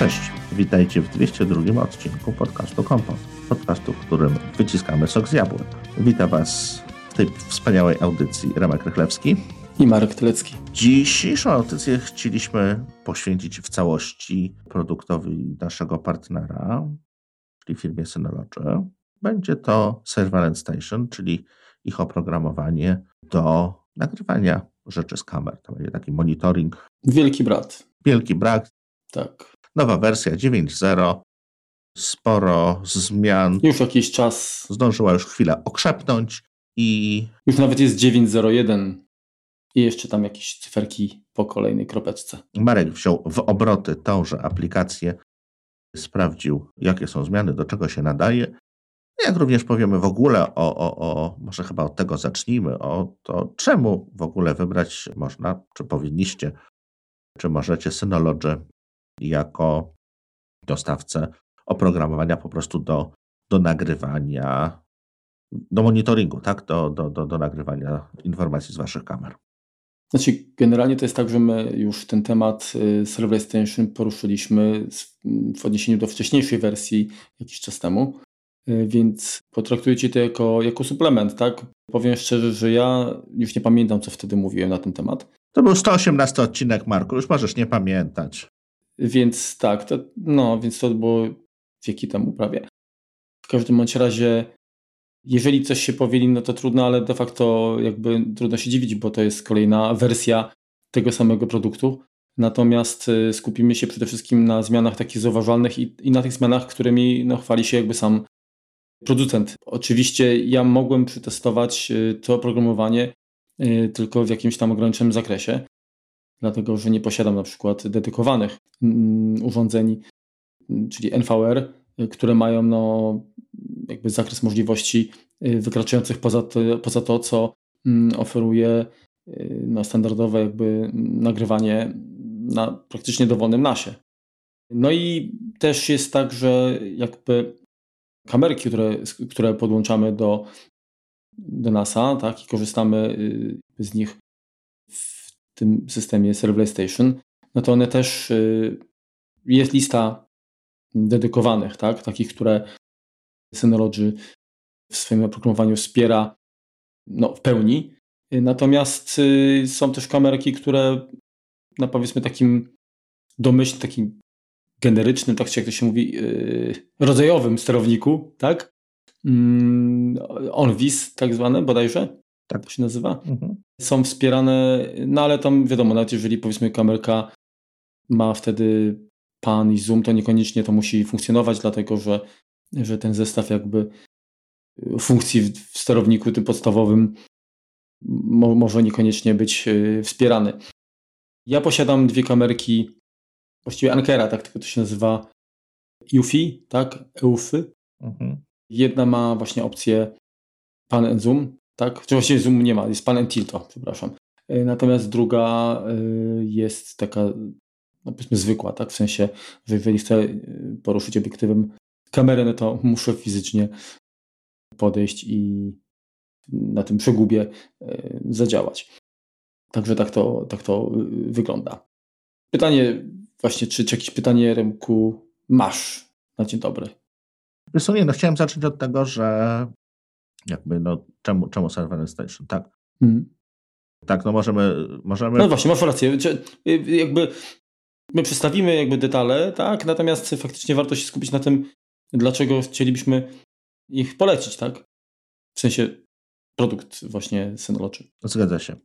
Cześć, witajcie w 202 odcinku podcastu Kompot. Podcastu, w którym wyciskamy sok z jabłek. Witam Was w tej wspaniałej audycji Remek Rychlewski i Marek Tylecki. Dzisiejszą audycję chcieliśmy poświęcić w całości produktowi naszego partnera, czyli firmie Synology. Będzie to Surveillance Station, czyli ich oprogramowanie do nagrywania rzeczy z kamer. To będzie taki monitoring. Wielki brat. Wielki brak. Tak. Nowa wersja 9.0. Sporo zmian. Już jakiś czas. Zdążyła już chwilę okrzepnąć i. Już nawet jest 9.01 i jeszcze tam jakieś cyferki po kolejnej kropeczce. Marek wziął w obroty tąże aplikację, sprawdził, jakie są zmiany, do czego się nadaje. Jak również powiemy w ogóle o, o, o, może chyba od tego zacznijmy, o to, czemu w ogóle wybrać można, czy powinniście, czy możecie Synology jako dostawcę oprogramowania po prostu do, do nagrywania, do monitoringu, tak? Do, do, do, do nagrywania informacji z waszych kamer. Znaczy, generalnie to jest tak, że my już ten temat y, Server Extension poruszyliśmy w odniesieniu do wcześniejszej wersji jakiś czas temu, y, więc potraktujecie to jako, jako suplement, tak? Powiem szczerze, że ja już nie pamiętam, co wtedy mówiłem na ten temat. To był 118 odcinek, Marku, już możesz nie pamiętać. Więc tak, to, no, więc to było wieki temu prawie. W każdym bądź razie jeżeli coś się powieli, no to trudno, ale de facto jakby trudno się dziwić, bo to jest kolejna wersja tego samego produktu. Natomiast y, skupimy się przede wszystkim na zmianach takich zauważalnych i, i na tych zmianach, którymi no, chwali się jakby sam producent. Oczywiście ja mogłem przetestować y, to oprogramowanie y, tylko w jakimś tam ograniczonym zakresie, dlatego że nie posiadam na przykład dedykowanych mm, urządzeń, czyli NVR, które mają no, jakby zakres możliwości y, wykraczających poza to, poza to co mm, oferuje y, no, standardowe jakby nagrywanie na praktycznie dowolnym nasie. No i też jest tak, że jakby kamerki, które, które podłączamy do, do NASA, tak, i korzystamy y, z nich tym systemie Serverless Station, no to one też jest lista dedykowanych, tak, takich, które Synology w swoim oprogramowaniu wspiera no, w pełni. Natomiast y, są też kamerki, które na powiedzmy takim domyślnym, takim generycznym, tak jak to się mówi, yy, rodzajowym sterowniku, tak? Mm, OnVis tak zwane bodajże, tak to się nazywa. Mhm. Są wspierane, no ale tam wiadomo, nawet jeżeli powiedzmy kamerka ma wtedy pan i zoom, to niekoniecznie to musi funkcjonować, dlatego że że ten zestaw jakby funkcji w sterowniku tym podstawowym mo może niekoniecznie być e, wspierany. Ja posiadam dwie kamerki, właściwie Ankera, tak tylko to się nazywa UFI, tak? EUFy. Mhm. Jedna ma właśnie opcję pan and zoom, tak? Czy właściwie zoom nie ma, jest pan and tilt, przepraszam. E, natomiast druga e, jest taka, no powiedzmy zwykła, tak? W sensie, że jeżeli chcę poruszyć obiektywem kamerę, no to muszę fizycznie podejść i na tym przegubie e, zadziałać. Także tak to, tak to wygląda. Pytanie właśnie, czy, czy jakieś pytanie Remku masz na dzień dobry? Wiesz no chciałem zacząć od tego, że jakby no czemu, czemu Server Station, tak? Hmm. Tak, no możemy, możemy... No właśnie, masz rację. Y, jakby my przedstawimy jakby detale, tak? Natomiast faktycznie warto się skupić na tym, dlaczego chcielibyśmy ich polecić, tak? W sensie produkt właśnie Synology. Zgadza się.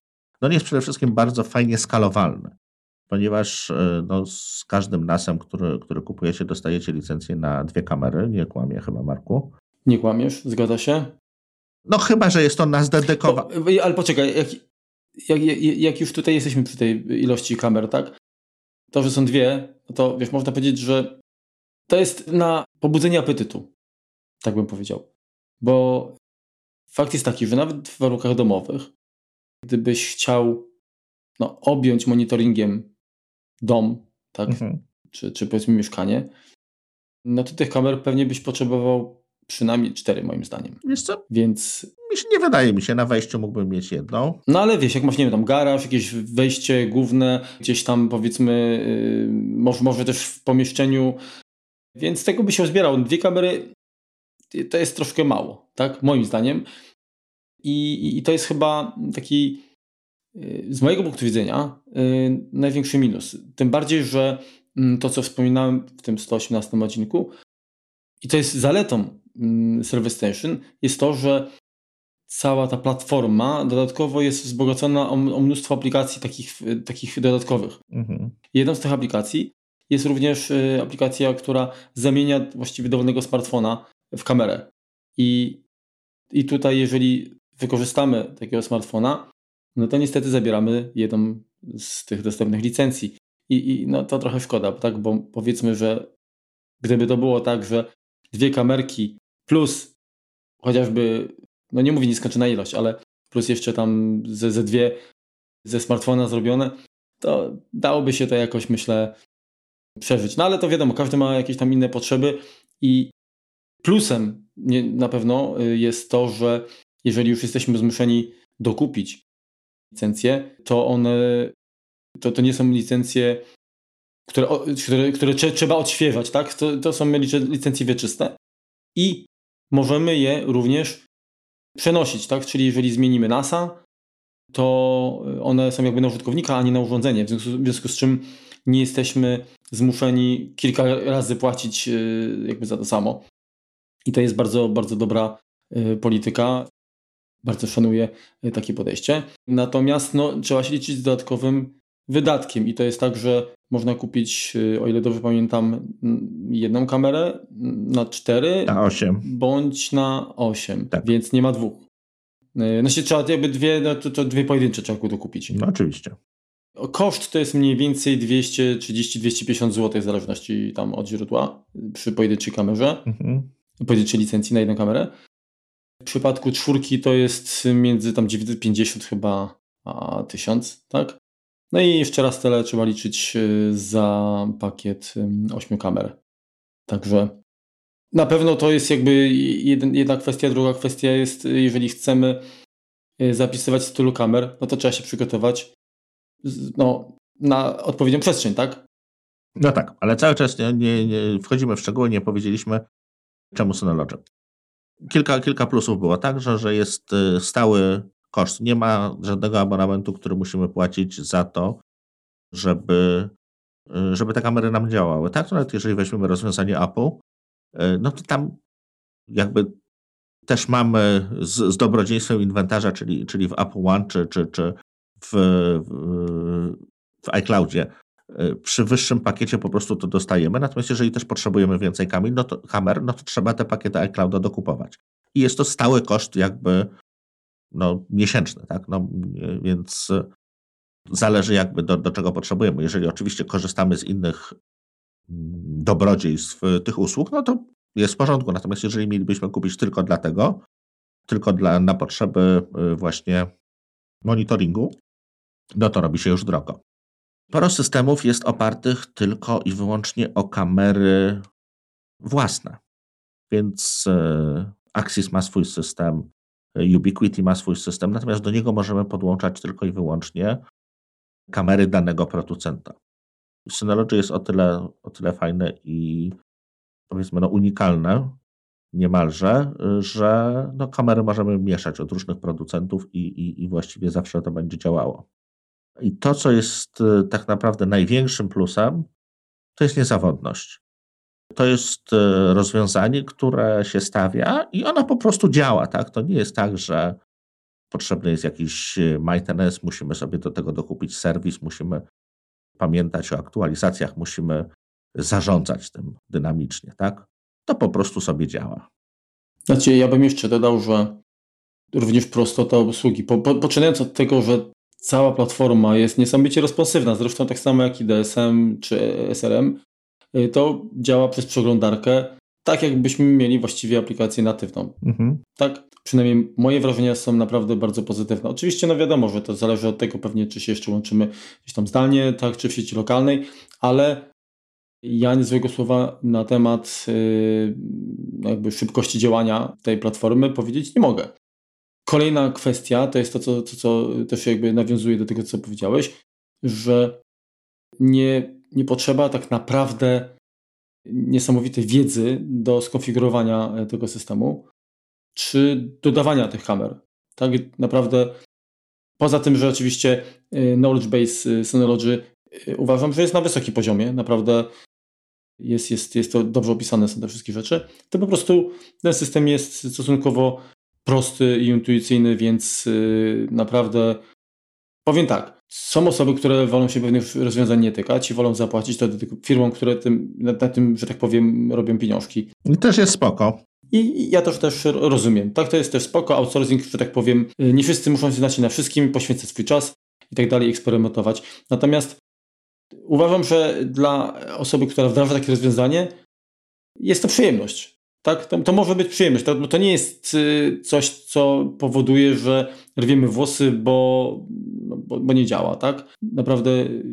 No jest przede wszystkim bardzo fajnie skalowalny, ponieważ e, no, z każdym NASem, który, który kupujecie, dostajecie licencję na dwie kamery. Nie kłamie chyba, Marku? Nie kłamiesz, zgadza się? No chyba, że jest to NAS dedykowany. Ale poczekaj, jak, jak, jak już tutaj jesteśmy przy tej ilości kamer, tak? To, że są dwie, no to wiesz, można powiedzieć, że to jest na pobudzenie apetytu, tak bym powiedział. Bo fakt jest taki, że nawet w warunkach domowych, gdybyś chciał no, objąć monitoringiem dom, tak, mhm. czy, czy powiedzmy mieszkanie, no to tych kamer pewnie byś potrzebował przynajmniej cztery moim zdaniem. Wiesz co? Więc... Mi się, nie wydaje mi się, na wejściu mógłbym mieć jedną. No ale wiesz, jak masz, nie wiem, tam garaż, jakieś wejście główne, gdzieś tam powiedzmy, yy, może, może też w pomieszczeniu, więc tego by się zbierał. Dwie kamery to jest troszkę mało, tak? Moim zdaniem. I, i, i to jest chyba taki yy, z mojego punktu widzenia yy, największy minus. Tym bardziej, że yy, to, co wspominałem w tym 118 odcinku, i to jest zaletą mm, Service Station, jest to, że cała ta platforma dodatkowo jest wzbogacona o, o mnóstwo aplikacji takich, takich dodatkowych. Mhm. Jedną z tych aplikacji jest również y, aplikacja, która zamienia właściwie dowolnego smartfona w kamerę. I, I tutaj, jeżeli wykorzystamy takiego smartfona, no to niestety zabieramy jedną z tych dostępnych licencji. I, i no to trochę szkoda, tak? bo powiedzmy, że gdyby to było tak, że dwie kamerki plus chociażby, no nie mówię nieskończona ilość, ale plus jeszcze tam ze, ze dwie ze smartfona zrobione, to dałoby się to jakoś, myślę, przeżyć. No ale to wiadomo, każdy ma jakieś tam inne potrzeby i plusem nie, na pewno y, jest to, że jeżeli już jesteśmy zmuszeni dokupić licencje, to one to, to nie są licencje które, które, które trzeba odświeżać, tak? To, to są licencje wieczyste i możemy je również przenosić, tak? Czyli jeżeli zmienimy NASA, to one są jakby na użytkownika, a nie na urządzenie, w związku, w związku z czym nie jesteśmy zmuszeni kilka razy płacić y, jakby za to samo. I to jest bardzo, bardzo dobra y, polityka. Bardzo szanuję y, takie podejście. Natomiast no, trzeba się liczyć z dodatkowym wydatkiem i to jest tak, że można kupić, y, o ile dobrze pamiętam, jedną kamerę na 4 na 8 bądź na 8, tak. więc nie ma dwóch. Y, się trzeba jakby dwie, no to, to dwie pojedyncze trzeba to kupić. No oczywiście. Koszt to jest mniej więcej 230-250 zł w zależności tam od źródła przy pojedynczej kamerze, mhm. pojedynczej licencji na jedną kamerę. W przypadku czwórki to jest między tam 950 chyba a 1000, tak? No i jeszcze raz tyle trzeba liczyć y, za pakiet 8 kamer. Także na pewno to jest jakby jedna kwestia. Druga kwestia jest, y, jeżeli chcemy y, zapisywać z tylu kamer, no to trzeba się przygotować no, na odpowiednią przestrzeń, tak? No tak, ale cały czas nie, nie, nie wchodzimy w szczegóły, nie powiedzieliśmy, czemu Synology. Kilka, kilka plusów było tak, że, że jest stały koszt. Nie ma żadnego abonamentu, który musimy płacić za to, żeby, y, żeby te kamery nam działały. Tak, nawet jeżeli weźmiemy rozwiązanie Apple, y, no to tam jakby też mamy z, z dobrodziejstwem inwentarza, czyli, czyli w Apple One czy, czy, czy w, w, w iCloudzie, y, przy wyższym pakiecie po prostu to dostajemy. Natomiast jeżeli też potrzebujemy więcej kamer, no to, kamer, no to trzeba te pakiety iClouda dokupować. I jest to stały koszt jakby no, miesięczne, tak? No, więc zależy jakby do, do czego potrzebujemy. Jeżeli oczywiście korzystamy z innych mm, dobrodziejstw tych usług, no to jest w porządku. Natomiast jeżeli mielibyśmy kupić tylko dlatego, tylko dla, na potrzeby właśnie monitoringu, no to robi się już drogo. Sporo systemów jest opartych tylko i wyłącznie o kamery własne. Więc Axis ma swój system, Ubiquiti ma swój system, natomiast do niego możemy podłączać tylko i wyłącznie kamery danego producenta. Synology jest o tyle, o tyle fajne i powiedzmy no, unikalne niemalże, że no, kamery możemy mieszać od różnych producentów i, i, i właściwie zawsze to będzie działało. I to, co jest e, tak naprawdę największym plusem, to jest niezawodność. To jest e, rozwiązanie, które się stawia i ona po prostu działa. Tak? To nie jest tak, że potrzebny jest jakiś e, maintenance, musimy sobie do tego dokupić serwis, musimy pamiętać o aktualizacjach, musimy zarządzać tym dynamicznie. Tak? To po prostu sobie działa. Znaczy, ja bym jeszcze dodał, że również prostota obsługi. Po, po, poczynając od tego, że cała platforma jest niesamowicie responsywna, zresztą tak samo jak i DSM czy SRM, to działa przez przeglądarkę tak, jakbyśmy mieli właściwie aplikację natywną. Mhm. Tak, przynajmniej moje wrażenia są naprawdę bardzo pozytywne. Oczywiście, no wiadomo, że to zależy od tego pewnie, czy się jeszcze łączymy gdzieś tam zdalnie, tak, czy w sieci lokalnej, ale Ja złego słowa na temat y, jakby szybkości działania tej platformy powiedzieć nie mogę. Kolejna kwestia to jest to, co, to, co też jakby nawiązuje do tego, co powiedziałeś, że nie, nie potrzeba tak naprawdę niesamowitej wiedzy do skonfigurowania e, tego systemu, czy dodawania tych kamer. Tak naprawdę, poza tym, że oczywiście e, knowledge base e, Synology uważam, że jest na wysokim poziomie, naprawdę jest, jest, jest to dobrze opisane są te wszystkie rzeczy, to po prostu ten system jest stosunkowo prosty i intuicyjny, więc naprawdę powiem tak, są osoby, które wolą się pewnych rozwiązań nie tykać i wolą zapłacić to firmom, które tym, na, na, tym, że tak powiem, robią pieniążki. I też jest spoko. I ja to też rozumiem. Tak, to jest też spoko. Outsourcing, że tak powiem, nie wszyscy muszą się znać na wszystkim, poświęcać swój czas i tak dalej, eksperymentować. Natomiast uważam, że dla osoby, która wdraża takie rozwiązanie, jest to przyjemność. Tak? To, to może być przyjemność. To, to nie jest y, coś, co powoduje, że rwiemy włosy, bo, no, bo, bo, nie działa, tak? Naprawdę.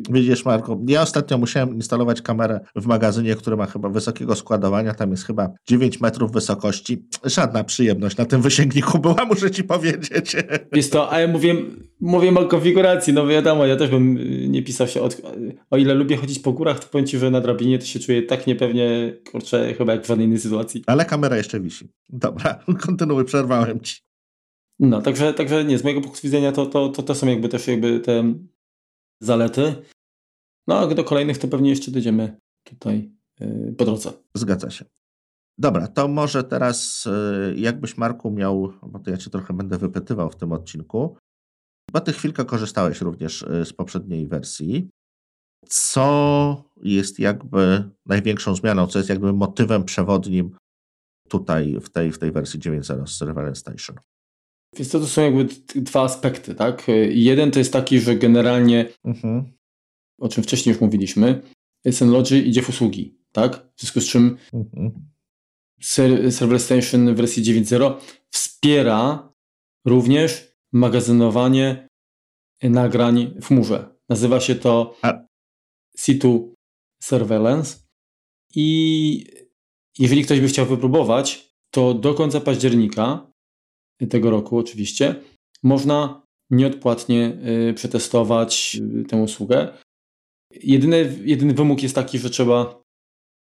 Widzisz, Marko, ja ostatnio musiałem instalować kamerę w magazynie, który ma chyba wysokiego składowania. Tam jest chyba 9 metrów wysokości. Żadna przyjemność na tym wysięgniku była, muszę ci powiedzieć. Jest to, a ja mówię, mówię o konfiguracji. No wiadomo, ja też bym y, nie pisał się od. O ile lubię chodzić po górach, to powiem ci, że na drabinie to się czuję tak niepewnie, kurczę, chyba jak w żadnej innej sytuacji. Ale kamera jeszcze wisi. Dobra, kontynuuj, przerwałem ci. No, także, także nie, z mojego punktu widzenia to, to, to, to są jakby też jakby te zalety. No, a do kolejnych to pewnie jeszcze dojdziemy tutaj yy, po drodze. Zgadza się. Dobra, to może teraz yy, jakbyś Marku miał, bo to ja cię trochę będę wypytywał w tym odcinku, bo ty chwilkę korzystałeś również yy, z poprzedniej wersji. Co jest jakby największą zmianą, co jest jakby motywem przewodnim tutaj w tej, w tej wersji 9.0 z Surveillance Station? Więc to, to są jakby dwa aspekty, tak? Jeden to jest taki, że generalnie, mhm. o czym wcześniej już mówiliśmy, Synology idzie w usługi, tak? W związku z czym mhm. Server Station w wersji 9.0 wspiera również magazynowanie nagrań w chmurze. Nazywa się to C2 Surveillance i jeżeli ktoś by chciał wypróbować, to do końca października tego roku oczywiście, można nieodpłatnie y, przetestować y, tę usługę. Jedyny, jedyny wymóg jest taki, że trzeba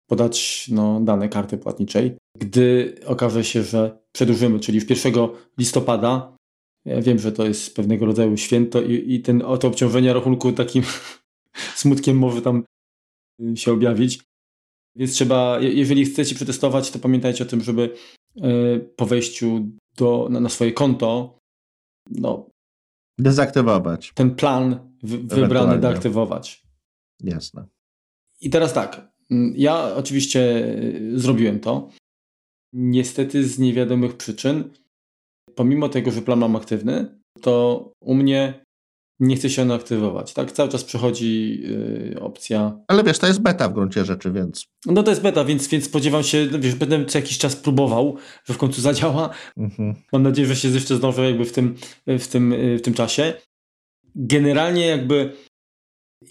podać no, dane karty płatniczej. Gdy okaże się, że przedłużymy, czyli już 1 listopada, ja wiem, że to jest pewnego rodzaju święto i, i ten, to obciążenie rachunku takim smutkiem może tam y, się objawić. Więc trzeba, jeżeli chcecie przetestować, to pamiętajcie o tym, żeby po wejściu do, na, na swoje konto, no, dezaktywować. Ten plan wybrany deaktywować. Jasne. I teraz tak. Mm, ja oczywiście y, zrobiłem to. Niestety z niewiadomych przyczyn, pomimo tego, że plan mam aktywny, to u mnie nie chce się on aktywować. Tak, cały czas przechodzi yy, opcja. Ale wiesz, to jest beta w gruncie rzeczy, więc. No to jest beta, więc, więc spodziewam się, wiesz, będę co jakiś czas próbował, że w końcu zadziała. Mhm. Mam nadzieję, że się jeszcze zdążę jakby w tym, w tym, w tym czasie. Generalnie jakby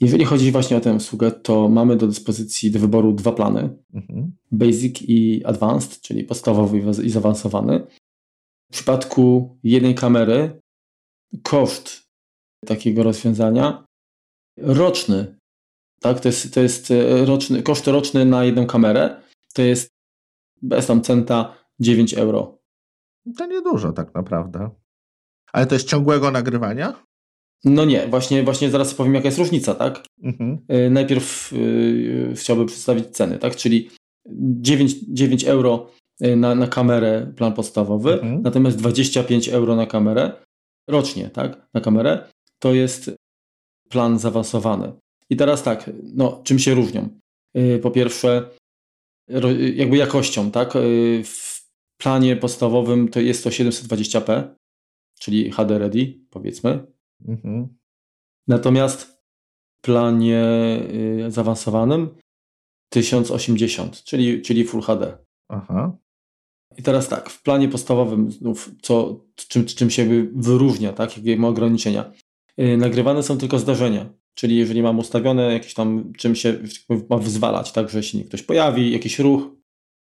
jeżeli chodzi właśnie o tę usługę, to mamy do dyspozycji do wyboru dwa plany. Mhm. Basic i Advanced, czyli podstawowy i zaawansowany. W przypadku jednej kamery koszt takiego rozwiązania. Roczny, tak, to jest, to jest e, roczny, koszt roczny na jedną kamerę to jest bez tam centa 9 euro. To niedużo tak naprawdę. Ale to jest ciągłego nagrywania? No nie, właśnie, właśnie zaraz powiem jaka jest różnica, tak? Mhm. E, najpierw yy, chciałbym przedstawić ceny, tak? Czyli 9, 9 euro na, na kamerę plan podstawowy, mhm. natomiast 25 euro na kamerę rocznie, tak? Na kamerę to jest plan zaawansowany. I teraz tak, no, czym się różnią? Y, po pierwsze, jakby jakością, tak? Y, w planie podstawowym to jest to 720p, czyli HD ready, powiedzmy. Mhm. Natomiast w planie y, zaawansowanym 1080, czyli, czyli Full HD. Aha. I teraz tak, w planie podstawowym znów, co, czym, czym się wyróżnia, tak? jakie ma ograniczenia. Y, nagrywane są tylko zdarzenia. Czyli jeżeli mam ustawione jakieś tam, czym się ma wyzwalać, tak, że się ktoś pojawi, jakiś ruch.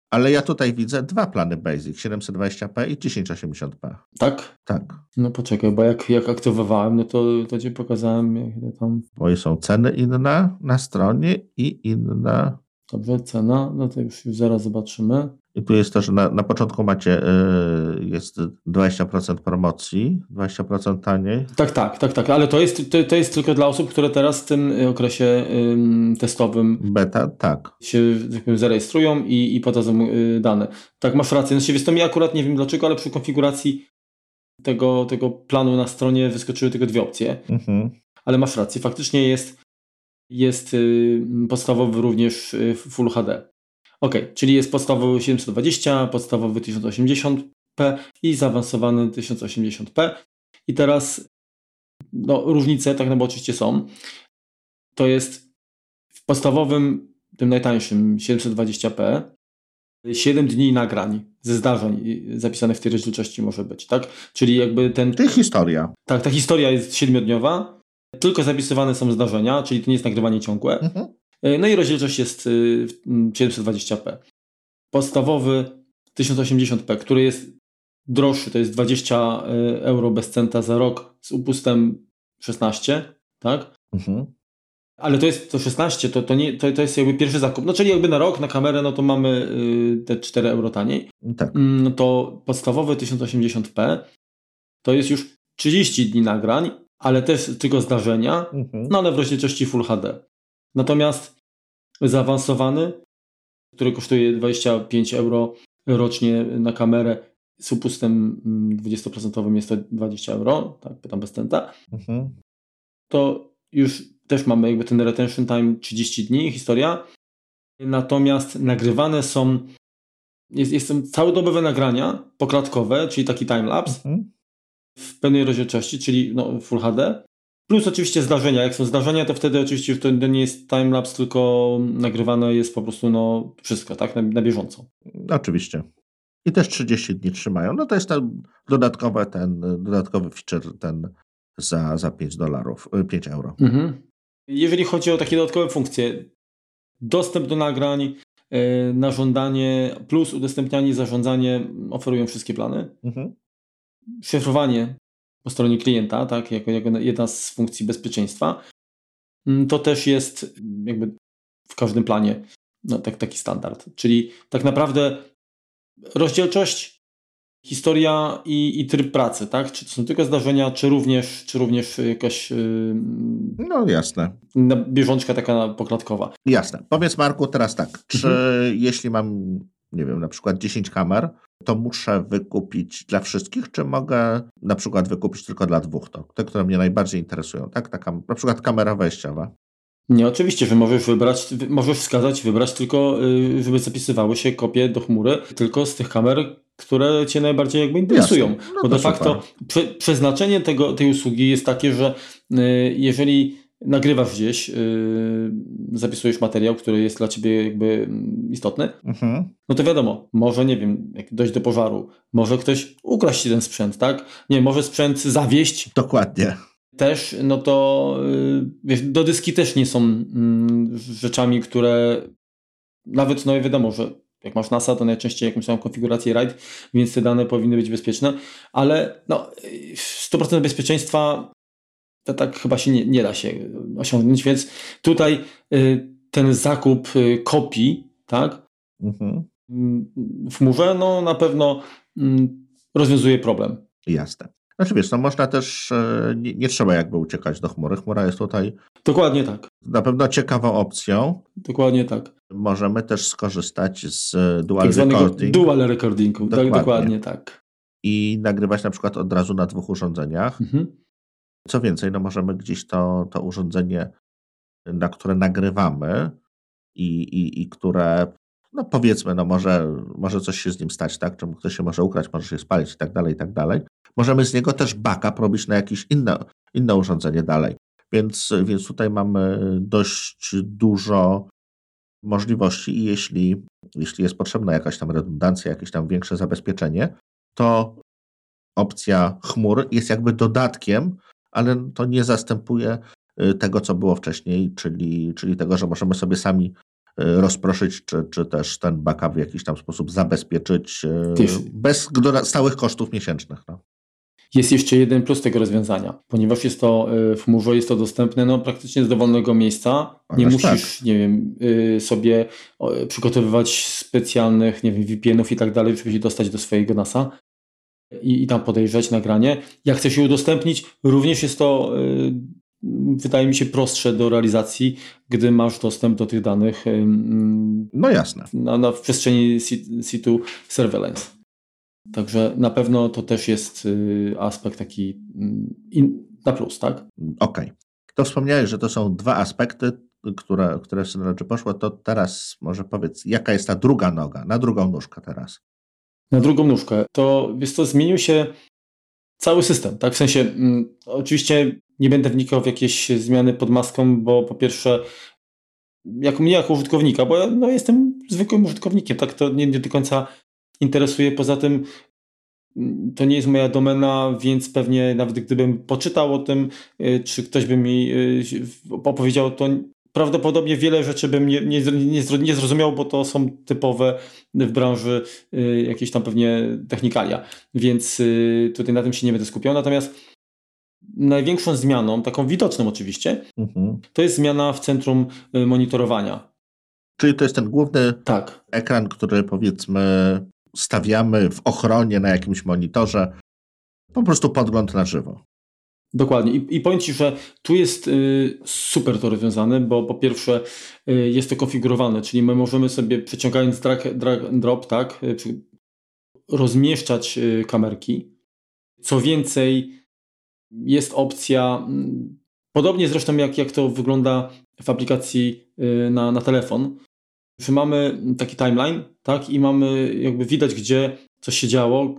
Ale ja tutaj widzę dwa plany Basic, 720p i 1080p. Tak? Tak. No poczekaj, bo jak, jak aktywowałem, no to, to ci pokazałem, jak tam... Bo są ceny inne na stronie i inne... Dobrze, cena, no to już, już zaraz zobaczymy. I tu jest też, na, na początku macie, yy, jest 20% promocji, 20% taniej. Tak, tak, tak, tak, ale to jest, to, to jest tylko dla osób, które teraz w tym okresie yy, testowym beta, tak. się tak powiem, zarejestrują i, i podadzą yy, dane. Tak, masz rację. Znaczy, wiesz, to mi akurat nie wiem dlaczego, ale przy konfiguracji tego, tego planu na stronie wyskoczyły tylko dwie opcje. Mhm. Ale masz rację, faktycznie jest, jest podstawowy również Full HD. Ok, czyli jest podstawowy 720, podstawowy 1080p i zaawansowany 1080p. I teraz no, różnice tak naprawdę oczywiście są. To jest w podstawowym, tym najtańszym 720p 7 dni nagrań ze zdarzeń zapisanych w tej rozdzielczości może być, tak? Czyli jakby ten... To historia. Tak, ta historia jest siedmiodniowa, tylko zapisywane są zdarzenia, czyli to nie jest nagrywanie ciągłe. Mhm. E, no i rozdzielczość jest 720p. Y, Podstawowy 1080p, który jest droższy, to jest 20 y, euro bez centa za rok z upustem 16, tak? Mhm. Ale to jest to 16, to, to, nie, to, to jest jakby pierwszy zakup. No czyli jakby na rok, na kamerę, no to mamy y, te 4 euro taniej. Tak. No to podstawowy 1080p to jest już 30 dni nagrań, ale też tylko zdarzenia, mhm. no ale w rozdzielczości Full HD. Natomiast zaawansowany, który kosztuje 25 euro rocznie na kamerę, z upustem 20% mm, jest to 20 euro, tak, pytam bez centa, mhm. to już też mamy jakby ten retention time 30 dni, historia. Natomiast nagrywane są, jest, jest całodobowe nagrania poklatkowe, czyli taki timelapse mhm. w pełnej rozdzielczości, czyli no, Full HD. Plus oczywiście zdarzenia. Jak są zdarzenia, to wtedy oczywiście to nie jest timelapse, tylko nagrywane jest po prostu no, wszystko, tak? Na, na bieżąco. Oczywiście. I też 30 dni trzymają. No to jest ten dodatkowy, ten dodatkowy feature ten za, za 5 dolarów, 5 y, euro. Mhm. Jeżeli chodzi o takie dodatkowe funkcje, dostęp do nagrań y, na żądanie plus udostępnianie i zarządzanie oferują wszystkie plany. Mhm. Szyfrowanie po stronie klienta, tak, jako, jako jedna z funkcji bezpieczeństwa. Mm, to też jest jakby w każdym planie no, tak, taki standard. Czyli tak naprawdę rozdzielczość, historia i, i tryb pracy, tak? Czy to są tylko zdarzenia, czy również, czy również jakaś. Yy, no jasne. Bieżączka taka poklatkowa. Jasne. Powiedz Marku teraz tak, czy mhm. jeśli mam, nie wiem, na przykład 10 kamer, to muszę wykupić dla wszystkich, czy mogę na przykład wykupić tylko dla dwóch, to, te, które mnie najbardziej interesują, tak? Taka, na przykład kamera wejściowa. Nie, oczywiście, że możesz wybrać, możesz wskazać, wybrać tylko, y, żeby zapisywały się kopie do chmury tylko z tych kamer, które Cię najbardziej jakby interesują. No Bo de facto prze, przeznaczenie tego, tej usługi jest takie, że y, jeżeli nagrywasz gdzieś, yy, zapisujesz materiał, który jest dla ciebie jakby istotny, mhm. no to wiadomo, może, nie wiem, jak dojść do pożaru, może ktoś ukraść ten sprzęt, tak? Nie, może sprzęt zawieść. Dokładnie. Też, no to yy, wiesz, do dyski też nie są yy, rzeczami, które nawet, no i wiadomo, że jak masz NASA, to najczęściej jakąś samą konfigurację RAID, więc te dane powinny być bezpieczne, ale no, 100% bezpieczeństwa to tak chyba się nie, nie da się osiągnąć, więc tutaj y, ten zakup y, kopii, tak, mhm. w chmurze, no na pewno mm, rozwiązuje problem. Jasne. Znaczy wiesz, no można też, e, nie, nie, trzeba jakby uciekać do chmury. Chmura jest tutaj. Dokładnie tak. Na pewno ciekawą opcją. Dokładnie tak. Możemy też skorzystać z dual tak recording. Dual recordingu, dokładnie. Tak, dokładnie tak. I nagrywać na przykład od razu na dwóch urządzeniach. Mhm. Co więcej, no możemy gdzieś to, to urządzenie, na które nagrywamy i, i, i które, no powiedzmy, no może, może coś się z nim stać, tak? Czemu ktoś się może ukraść, może się spalić i tak dalej, i tak dalej. Możemy z niego też backup robić na jakieś inne, inne urządzenie dalej. Więc, więc tutaj mamy dość dużo możliwości i jeśli, jeśli jest potrzebna jakaś tam redundancja, jakieś tam większe zabezpieczenie, to opcja chmur jest jakby dodatkiem ale to nie zastępuje tego, co było wcześniej, czyli, czyli tego, że możemy sobie sami rozproszyć, czy, czy też ten backup w jakiś tam sposób zabezpieczyć bez stałych kosztów miesięcznych. No. Jest jeszcze jeden plus tego rozwiązania, ponieważ jest to y, w chmurze, jest to dostępne no, praktycznie z dowolnego miejsca. Nie Ależ musisz, tak. nie wiem, y, sobie przygotowywać specjalnych, nie wiem, VPN-ów i tak dalej, żeby się dostać do swojego NASA i, i tam podejrzeć nagranie. Jak chcesz się udostępnić, również jest to, y, wydaje mi się, prostsze do realizacji, gdy masz dostęp do tych danych. No jasne. Na, na w przestrzeni C2 Surveillance. Także na pewno to też jest y, aspekt taki mm, in, na plus, tak? Okej. Okay. To wspomniałeś, że to są dwa aspekty, które, które w Synology poszło, to teraz może powiedz, jaka jest ta druga noga, na drugą nóżkę teraz? Na drugą nóżkę. To, wiesz to zmienił się cały system, tak? W sensie, mm, oczywiście nie będę wnikał w jakieś zmiany pod maską, bo po pierwsze, jak mnie jako użytkownika, bo ja no, jestem zwykłym użytkownikiem, tak? To nie, nie do końca interesuje. Poza tym mm, to nie jest moja domena, więc pewnie nawet gdybym poczytał o tym, y, czy ktoś by mi y, opowiedział, to prawdopodobnie wiele rzeczy bym nie, nie, nie, zrozumiał, bo to są typowe w branży y, jakieś tam pewnie technikalia. Więc tutaj na tym się nie będę skupiał. Natomiast największą zmianą, taką widoczną oczywiście, mhm. to jest zmiana w centrum monitorowania. Czyli to jest ten główny tak. ekran, który powiedzmy stawiamy w ochronie na jakimś monitorze. Po prostu podgląd na żywo. Dokładnie. I, i powiem Ci, że tu jest y, super to rozwiązane, bo po pierwsze y, jest to konfigurowane, czyli my możemy sobie przeciągając drag, drag and drop, tak, y, rozmieszczać y, kamerki. Co więcej, jest opcja, mm, podobnie zresztą jak, jak to wygląda w aplikacji y, na, na telefon, że mamy taki timeline, tak, i mamy jakby widać, gdzie coś się działo.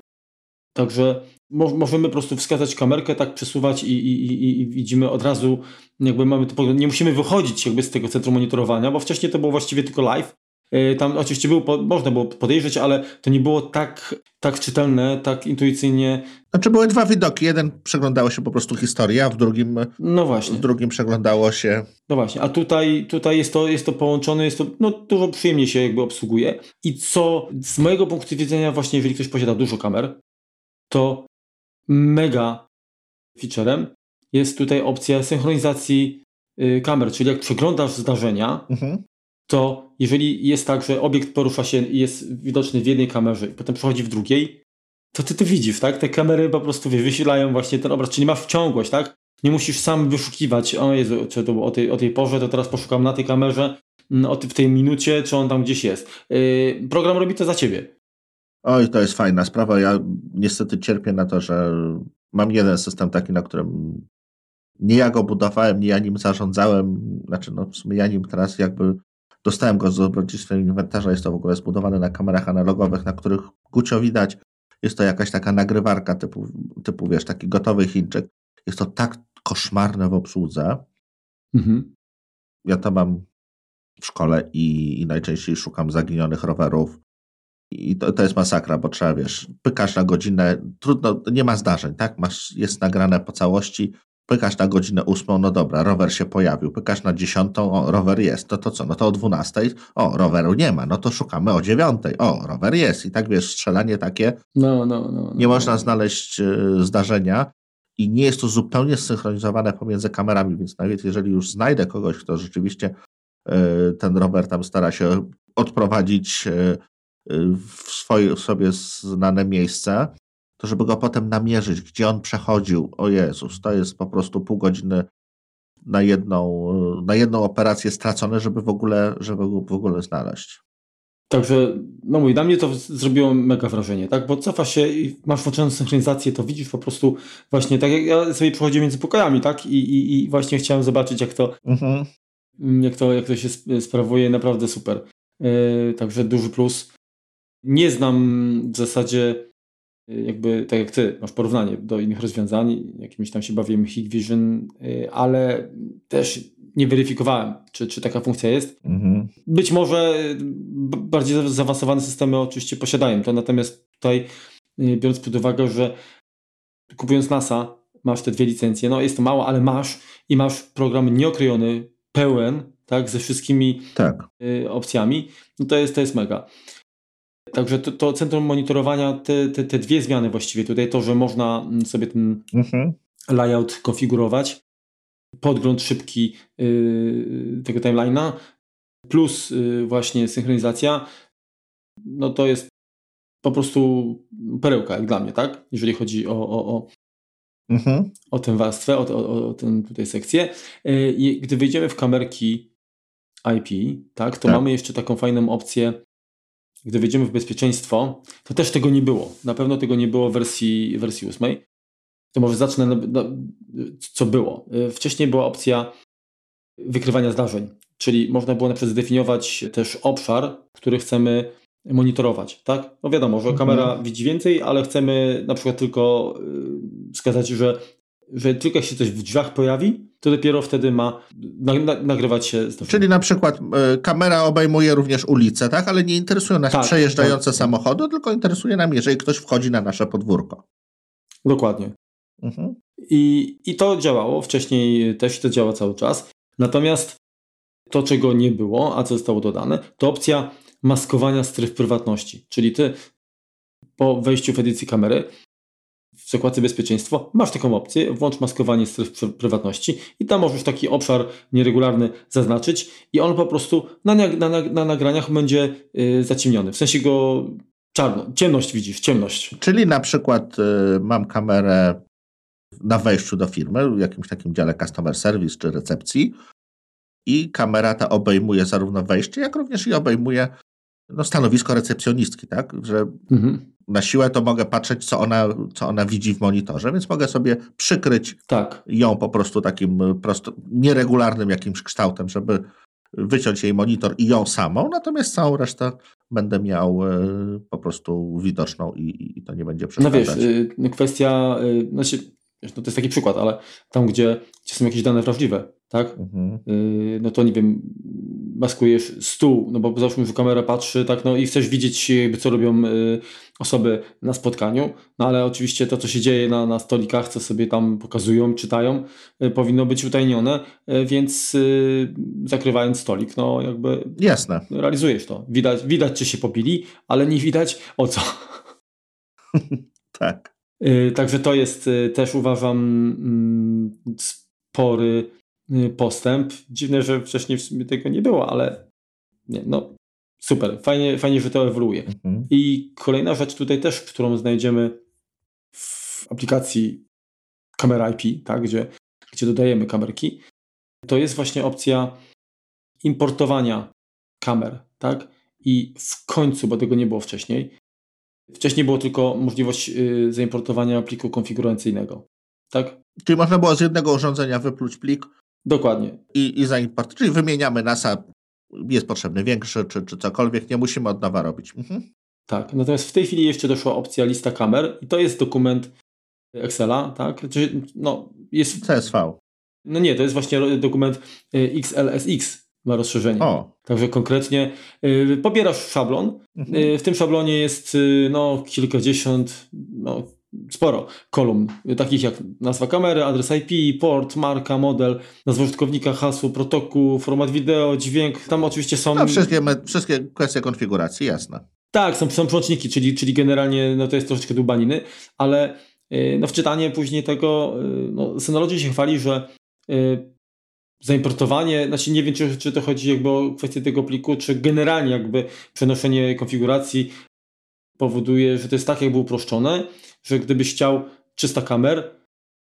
Także możemy po prostu wskazać kamerkę, tak przesuwać i, i, i, i, widzimy od razu, jakby mamy to, nie musimy wychodzić jakby z tego centrum monitorowania, bo wcześniej to było właściwie tylko live, E, tam oczywiście było, można było podejrzeć, ale to nie było tak, tak czytelne, tak intuicyjnie. Znaczy były dwa widoki. Jeden przeglądało się po prostu historia, a w drugim, no właśnie. w drugim przeglądało się. No właśnie, a tutaj, tutaj jest, to, jest to połączone, jest to no, dużo przyjemniej się jakby obsługuje. I co z mojego punktu widzenia, właśnie jeżeli ktoś posiada dużo kamer, to mega featurem jest tutaj opcja synchronizacji y, kamer, czyli jak przeglądasz zdarzenia, mhm to jeżeli jest tak, że obiekt porusza się i jest widoczny w jednej kamerze i potem przechodzi w drugiej, to ty to widzisz, tak? Te kamery po prostu wysilają właśnie ten obraz, czyli masz ciągłość, tak? Nie musisz sam wyszukiwać, o Jezu, czy to było o tej, o tej porze, to teraz poszukam na tej kamerze, mm, o w tej minucie, czy on tam gdzieś jest. Yy, program robi to za ciebie. Oj, to jest fajna sprawa. Ja niestety cierpię na to, że mam jeden system taki, na którym nie ja go budowałem, nie ja nim zarządzałem. Znaczy, no w sumie ja nim teraz jakby Dostałem go z dobrodziejstwem inwentarza. Jest to w ogóle zbudowane na kamerach analogowych, na których gucio widać. Jest to jakaś taka nagrywarka typu, typu wiesz, taki gotowy Chińczyk. Jest to tak koszmarne w obsłudze. Mhm. Ja to mam w szkole i, i najczęściej szukam zaginionych rowerów. I to, to jest masakra, bo trzeba, wiesz, pykasz na godzinę, trudno, nie ma zdarzeń, tak? Masz, jest nagrane po całości, Pykasz na godzinę ósmą, no dobra, rower się pojawił. Pykasz na dziesiątą, o, rower jest. To to co? No to o dwunastej, o, roweru nie ma. No to szukamy o dziewiątej, o, rower jest. I tak wiesz, strzelanie takie. No, no, no. no nie można znaleźć y, zdarzenia i nie jest to zupełnie zsynchronizowane pomiędzy kamerami, więc nawet jeżeli już znajdę kogoś, kto rzeczywiście y, ten rower tam stara się odprowadzić y, w swoje, sobie znane miejsce, to żeby go potem namierzyć, gdzie on przechodził, o Jezus, to jest po prostu pół godziny na jedną, na jedną operację stracone, żeby w ogóle, żeby w ogóle znaleźć. Także, no mój, na mnie to zrobiło mega wrażenie, tak? Bo cofa się i masz włączoną synchronizację, to widzisz po prostu właśnie, tak jak ja sobie przechodziłem między pokojami, tak? I, i, i właśnie chciałem zobaczyć, jak to, mhm. jak to, jak to się sprawuje, naprawdę super. Yy, także duży plus. Nie znam w zasadzie jakby tak jak ty, masz porównanie do innych rozwiązań, jakimś tam się bawiłem Hikvision, y, ale też nie weryfikowałem, czy, czy taka funkcja jest. Mhm. Być może bardziej zaawansowane systemy oczywiście posiadają to, natomiast tutaj y, biorąc pod uwagę, że kupując NASA masz te dwie licencje, no jest to mało, ale masz i masz program nieokrojony, pełen, tak, ze wszystkimi tak. y, opcjami, no to jest, to jest mega. Także to, to centrum monitorowania, te, te, te, dwie zmiany właściwie tutaj, to, że można mm, sobie ten mhm. layout konfigurować, podgląd szybki yy, tego timeline'a, plus yy, właśnie synchronizacja, no to jest po prostu perełka, jak dla mnie, tak? Jeżeli chodzi o, o, o, mhm. o tę warstwę, o, o, o tę tutaj sekcję. Yy, gdy wejdziemy w kamerki IP, tak, to tak. mamy jeszcze taką fajną opcję, gdy wejdziemy w bezpieczeństwo, to też tego nie było. Na pewno tego nie było w wersji, wersji 8. To może zacznę, na, na, co było. Wcześniej była opcja wykrywania zdarzeń, czyli można było na przykład zdefiniować też obszar, który chcemy monitorować, tak? No wiadomo, że kamera mhm. widzi więcej, ale chcemy na przykład tylko y, wskazać, że że tylko jak się coś w drzwiach pojawi, to dopiero wtedy ma na, na, nagrywać się. Czyli na przykład y, kamera obejmuje również ulicę, tak? Ale nie interesują nas tak, przejeżdżające tak. samochody, tylko interesuje nam, jeżeli ktoś wchodzi na nasze podwórko. Dokładnie. Mhm. I, I to działało, wcześniej też to działa cały czas. Natomiast to, czego nie było, a co zostało dodane, to opcja maskowania stref prywatności. Czyli ty po wejściu w edycję kamery w zakładce bezpieczeństwo masz taką opcję, włącz maskowanie stref prywatności i tam możesz taki obszar nieregularny zaznaczyć i on po prostu na, na, na, na nagraniach będzie yy, zaciemniony. W sensie go czarno, ciemność widzisz, ciemność. Czyli na przykład y, mam kamerę na wejściu do firmy, w jakimś takim dziale customer service czy recepcji i kamera ta obejmuje zarówno wejście, jak również i obejmuje no, stanowisko recepcjonistki, tak? Że mhm. na siłę to mogę patrzeć, co ona, co ona widzi w monitorze, więc mogę sobie przykryć tak. ją po prostu takim prosto, nieregularnym jakimś kształtem, żeby wyciąć jej monitor i ją samą, natomiast całą resztę będę miał e, po prostu widoczną i, i to nie będzie przeszkadzać. No wiesz, y, kwestia, y, znaczy no to jest taki przykład, ale tam, gdzie, gdzie są jakieś dane wrażliwe, tak? Mhm. Yy, no to nie wiem, maskujesz stół, no bo załóżmy, że kamera patrzy, tak, no i chcesz widzieć jakby co robią y, osoby na spotkaniu, no ale oczywiście to, co się dzieje na, na stolikach, co sobie tam pokazują, czytają, y, powinno być utajnione, y, więc zakrywając stolik, no jakby Jasne. realizujesz to. Widać, widać, czy się popili, ale nie widać o co. tak. Także to jest też uważam mm, spory Y, postęp. Dziwne, że wcześniej w sumie tego nie było, ale nie, no super, fajnie, fajnie że to ewoluuje. Mhm. I kolejna rzecz tutaj też, którą znajdziemy w aplikacji kamera IP, tak, gdzie, gdzie dodajemy kamerki, to jest właśnie opcja importowania kamer, tak? I w końcu, bo tego nie było wcześniej, wcześniej było tylko możliwość y, zaimportowania pliku konfiguracyjnego, tak? Czyli można było z jednego urządzenia wypluć plik Dokładnie. I, i zaimport, czyli wymieniamy NASA, jest potrzebny większy, czy, czy cokolwiek, nie musimy od nowa robić. Mhm. Tak, natomiast w tej chwili jeszcze doszła opcja lista kamer i to jest dokument Excela, tak? Czyli, no, jest... CSV. No nie, to jest właśnie dokument y, XLSX, ma rozszerzenie. O. Także konkretnie y, pobierasz szablon. Mhm. Y, w tym szablonie jest y, no, kilkadziesiąt, no, sporo kolumn, takich jak nazwa kamery, adres IP, port, marka, model, nazwa użytkownika, hasło, protokół, format wideo, dźwięk. Tam oczywiście są... No, wszystkie, wszystkie kwestie konfiguracji, jasne. Tak, są, są przełączniki, czyli, czyli generalnie no, to jest troszeczkę dłubaniny, ale yy, no, wczytanie później tego, yy, no, Synology się chwali, że yy, zaimportowanie, znaczy nie wiem, czy, czy to chodzi jakby o kwestię tego pliku, czy generalnie jakby przenoszenie konfiguracji powoduje, że to jest tak jakby uproszczone, że gdybyś chciał 300 kamer,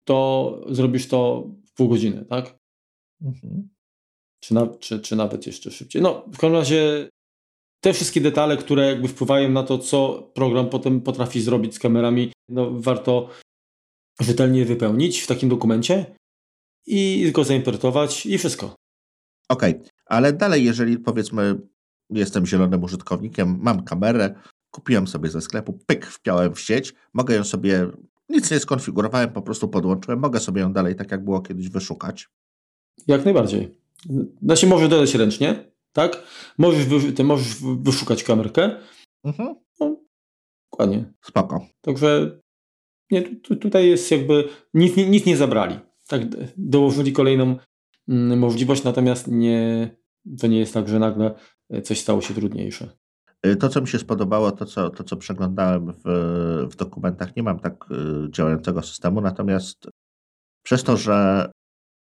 to zrobisz to w pół godziny, tak? Mhm. Czy, na, czy, czy nawet jeszcze szybciej. No, w każdym razie te wszystkie detale, które jakby wpływają na to, co program potem potrafi zrobić z kamerami, no, warto rzetelnie wypełnić w takim dokumencie i go zaimportować i wszystko. Okej, okay. ale dalej, jeżeli powiedzmy, jestem zielonym użytkownikiem, mam kamerę, kupiłem sobie ze sklepu, pyk, wpiąłem w sieć, mogę ją sobie, nic nie skonfigurowałem, po prostu podłączyłem, mogę sobie ją dalej, tak jak było kiedyś, wyszukać. Jak najbardziej. Znaczy możesz dodać ręcznie, tak? Możesz, wy, ty możesz wyszukać kamerkę. Mhm. No, dokładnie. Spoko. Także nie, tu, tutaj jest jakby nic, nic nie zabrali. Tak, dołożyli kolejną mm, możliwość, natomiast nie, to nie jest tak, że nagle coś stało się trudniejsze. Y, to, co mi się spodobało, to co, to, co przeglądałem w, w dokumentach, nie mam tak y, działającego systemu, natomiast przez to, że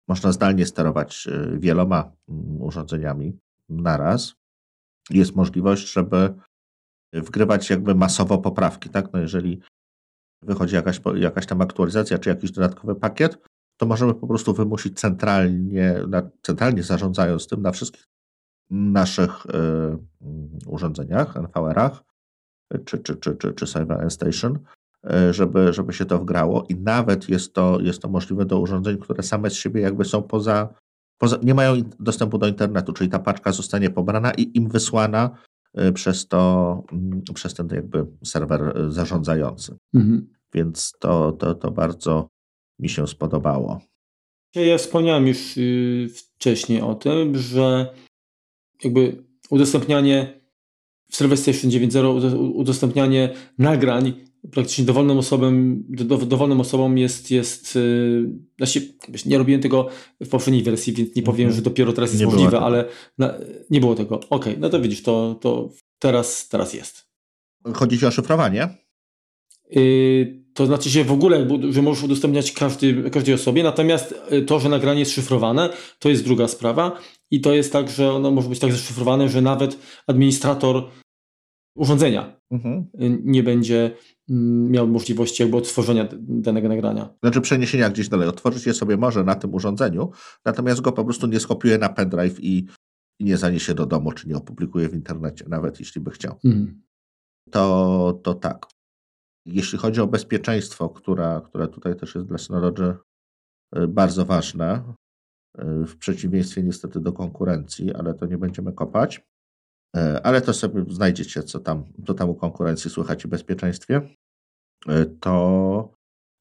można zdalnie sterować y, wieloma mm, urządzeniami naraz, jest możliwość, żeby wgrywać jakby masowo poprawki. Tak? No jeżeli wychodzi jakaś, jakaś tam aktualizacja czy jakiś dodatkowy pakiet, to możemy po prostu wymusić centralnie, centralnie zarządzając tym na wszystkich naszych y, urządzeniach, NVR-ach czy, czy, czy, czy, czy Cyber Station, y, żeby, żeby się to wgrało i nawet jest to, jest to możliwe do urządzeń, które same z siebie jakby są poza, poza nie mają dostępu do internetu, czyli ta paczka zostanie pobrana i im wysłana y, przez to, mm, przez ten jakby serwer zarządzający. Mhm. Więc to, to, to bardzo mi się spodobało. Ja wspomniałem już wcześniej o tym, że jakby udostępnianie w Server Station 9.0 udostępnianie nagrań praktycznie dowolnym osobom, do, dowolnym osobom jest, jest yy, znaczy, nie robiłem tego w poprzedniej wersji, więc nie powiem, mhm. że dopiero teraz jest nie możliwe, ale na, nie było tego. Okej, okay, no to widzisz, to, to teraz, teraz jest. Chodzi ci o szyfrowanie? Yy, to znaczy się w ogóle, że możesz udostępniać każdy, każdej osobie, natomiast y, to, że nagranie jest szyfrowane, to jest druga sprawa i to jest tak, że ono może być tak zaszyfrowane, że nawet administrator urządzenia mhm. Nie będzie mm, miał możliwości jakby odtworzenia danego nagrania. Znaczy przeniesienia gdzieś dalej. Otworzyć je sobie może na tym urządzeniu, natomiast go po prostu nie skopiuje na pendrive i, i nie zaniesie do domu, czy nie opublikuje w internecie, nawet jeśli by chciał. Mhm. To, to tak. Jeśli chodzi o bezpieczeństwo, która, które tutaj też jest dla Synology y, bardzo ważne, w przeciwieństwie niestety do konkurencji, ale to nie będziemy kopać. Y, ale to sobie znajdziecie, co tam, co tam u konkurencji słychać o bezpieczeństwie. To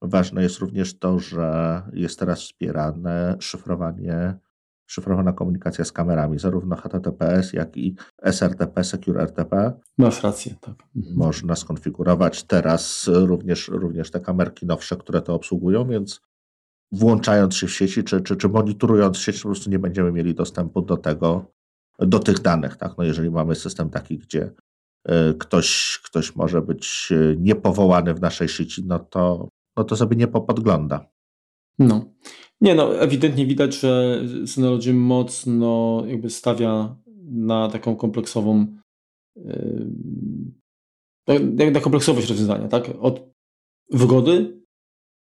ważne jest również to, że jest teraz wspierane szyfrowanie szyfrowana komunikacja z kamerami, zarówno HTTPS, jak i SRTP, Secure RTP. Masz rację, tak. Mhm. Można skonfigurować teraz również, również te kamerki nowsze, które to obsługują, więc włączając się w sieci, czy, czy, czy monitorując sieć, po prostu nie będziemy mieli dostępu do tego, do tych danych. Tak? No jeżeli mamy system taki, gdzie e, ktoś, ktoś może być e, niepowołany w naszej sieci, no to, no to sobie nie podgląda. No. Nie no, ewidentnie widać, że Synology mocno jakby stawia na taką kompleksową yy, na kompleksowość rozwiązania, tak? Od wygody,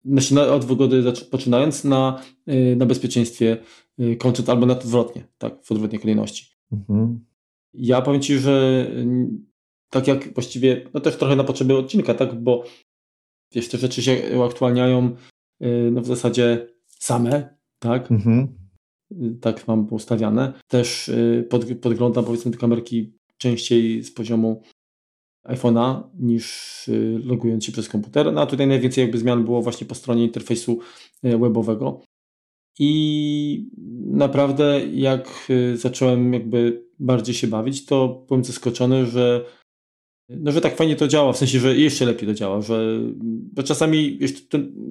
znaczy od wygody poczynając na, yy, na bezpieczeństwie yy, kończąc albo na odwrotnie, tak? W odwrotnej kolejności. Mhm. Ja powiem Ci, że tak jak właściwie, no też trochę na potrzeby odcinka, tak? Bo wiesz, te rzeczy się uaktualniają no w zasadzie same, tak? Mhm. Tak mam ustawiane. Też y, pod, podglądam powiedzmy te kamerki częściej z poziomu iPhone'a niż y, logując się przez komputer. No a tutaj najwięcej jakby zmian było właśnie po stronie interfejsu y, webowego. I naprawdę jak zacząłem jakby bardziej się bawić, to byłem zaskoczony, że no, że tak fajnie to działa, w sensie, że jeszcze lepiej to działa, że bo czasami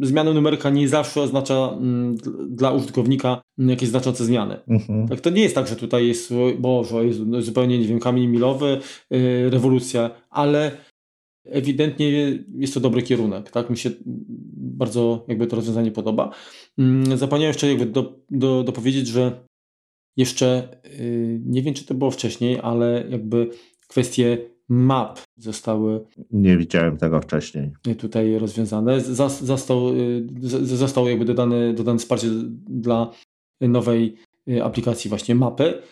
zmiana numerka nie zawsze oznacza mm, dla użytkownika jakieś znaczące zmiany. Mhm. Tak, to nie jest tak, że tutaj jest, Boże, jest no, zupełnie, nie wiem, kamień milowy, yy, rewolucja, ale ewidentnie jest to dobry kierunek, tak? Mi się bardzo jakby to rozwiązanie podoba. Yy, zapomniałem jeszcze jakby do, do, dopowiedzieć, że jeszcze yy, nie wiem, czy to było wcześniej, ale jakby kwestie map zostały. Nie widziałem tego wcześniej. Tutaj rozwiązane. Został, y, zostało jakby dodane, dodane wsparcie dla nowej y, aplikacji właśnie mapy.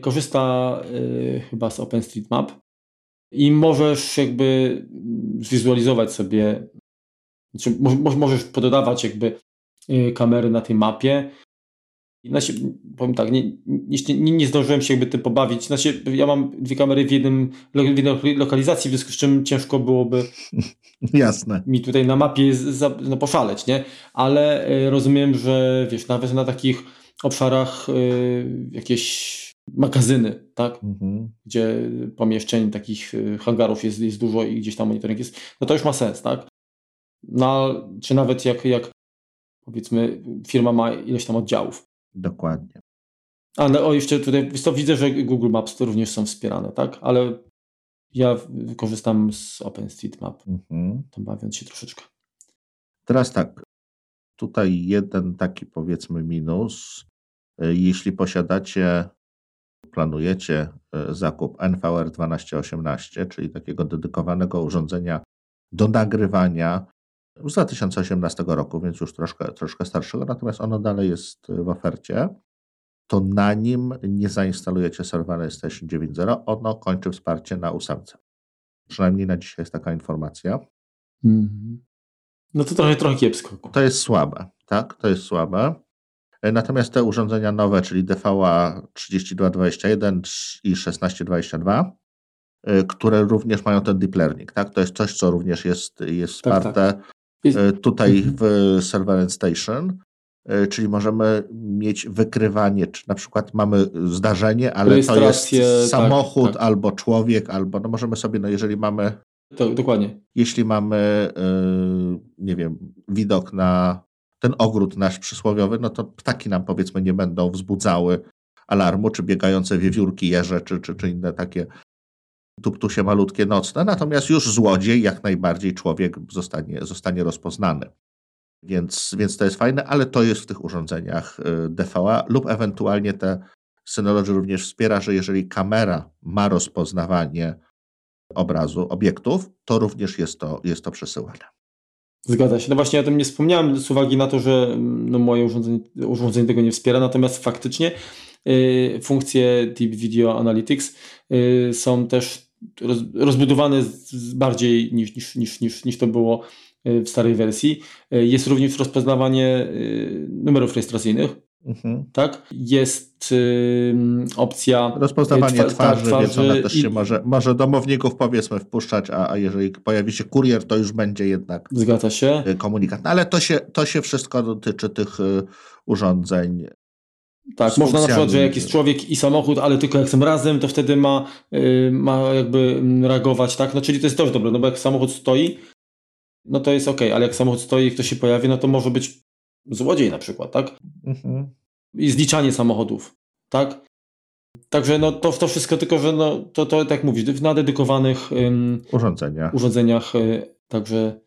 Korzysta y, chyba z OpenStreetMap i możesz jakby zwizualizować sobie, znaczy możesz pododawać jakby kamery na tej mapie znaczy, powiem tak, nie, nie, nie zdążyłem się jakby tym pobawić. Znaczy, ja mam dwie kamery w, jednym, w jednej lokalizacji, w związku z czym ciężko byłoby Jasne. mi tutaj na mapie no, poszaleć, nie? Ale y, rozumiem, że wiesz, nawet na takich obszarach y, jakieś magazyny, tak? Mhm. Gdzie pomieszczeń takich y, hangarów jest, jest dużo i gdzieś tam monitoring jest, no to już ma sens, tak? No, czy nawet jak, jak powiedzmy firma ma ileś tam oddziałów. Dokładnie. A no, o, jeszcze tutaj to widzę, że Google Maps to również są wspierane, tak? Ale ja korzystam z OpenStreetMap, mhm. tam bawiąc się troszeczkę. Teraz tak, tutaj jeden taki powiedzmy minus. E, jeśli posiadacie, planujecie e, zakup NVR 1218, czyli takiego dedykowanego urządzenia do nagrywania z 2018 roku, więc już troszkę, troszkę starszego, natomiast ono dalej jest w ofercie, to na nim nie zainstalujecie Surveillance Station 9.0. Ono kończy wsparcie na ósemce. Przynajmniej na dzisiaj jest taka informacja. Mhm. No to trochę, trochę kiepsko. To jest słabe, tak? To jest słabe. E, natomiast te urządzenia nowe, czyli DVA 3221 i 1622, e, które również mają ten deep learning, tak? To jest coś, co również jest, jest wsparte tak, tak. Jest... E, tutaj mhm. w Surveillance Station, czyli możemy mieć wykrywanie, czy na przykład mamy zdarzenie, ale to jest tak, samochód tak, tak. albo człowiek, albo no możemy sobie, no jeżeli mamy to, dokładnie. Jeśli mamy, yy, nie wiem, widok na ten ogród nasz przysłowiowy, no to ptaki nam powiedzmy nie będą wzbudzały alarmu, czy biegające wiewiórki, jeże, czy, czy, czy inne takie tuptusie malutkie nocne. Natomiast już złodziej, jak najbardziej człowiek zostanie, zostanie rozpoznany. Więc, więc to jest fajne, ale to jest w tych urządzeniach yy, DVA lub ewentualnie te Synology również wspiera, że jeżeli kamera ma rozpoznawanie obrazu, obiektów, to również jest to, jest to przesyłane. Zgadza się. No właśnie, o tym nie wspomniałem z uwagi na to, że no, moje urządzenie, urządzenie tego nie wspiera, natomiast faktycznie y, funkcje Deep Video Analytics y, są też roz, rozbudowane z, z bardziej niż, niż, niż, niż, niż to było y, w starej wersji. Y, jest również rozpoznawanie y, numerów rejestracyjnych, Mhm. Tak? Jest y, opcja rozpoznawanie twa twarzy, twarzy, więc ona też i... się może, może domowników powiedzmy wpuszczać, a, a jeżeli pojawi się kurier, to już będzie jednak Zgadza się. Komunikat. No, ale to się, to się wszystko dotyczy tych urządzeń. Tak, można na przykład, że jak jest człowiek i samochód, ale tylko jak są razem, to wtedy ma, y, ma jakby reagować, tak? No czyli to jest też dobre, no bo jak samochód stoi, no to jest ok, ale jak samochód stoi i ktoś się pojawi, no to może być złodziej na przykład, tak? Mhm. I zliczanie samochodów, tak? Także no to, to wszystko, tylko że no, to, to tak mówisz, na dedykowanych urządzeniach. urządzeniach y, także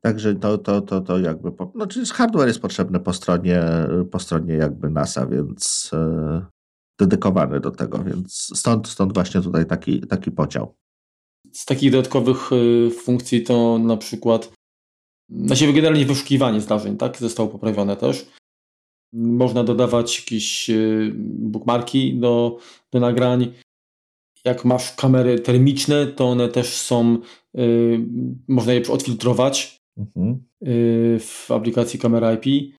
Także to, to, to, to jakby, po, no czyli hardware jest potrzebny po stronie, po stronie jakby NASA, więc e, dedykowany do tego, więc stąd, stąd właśnie tutaj taki, taki podział. Z takich dodatkowych y, funkcji to na przykład Znaczy generalnie wyszukiwanie zdarzeń, tak? Zostało poprawione też. Można dodawać jakieś y, bookmarki do, do nagrań. Jak masz kamery termiczne, to one też są, można je odfiltrować mhm. y, w aplikacji kamera IP.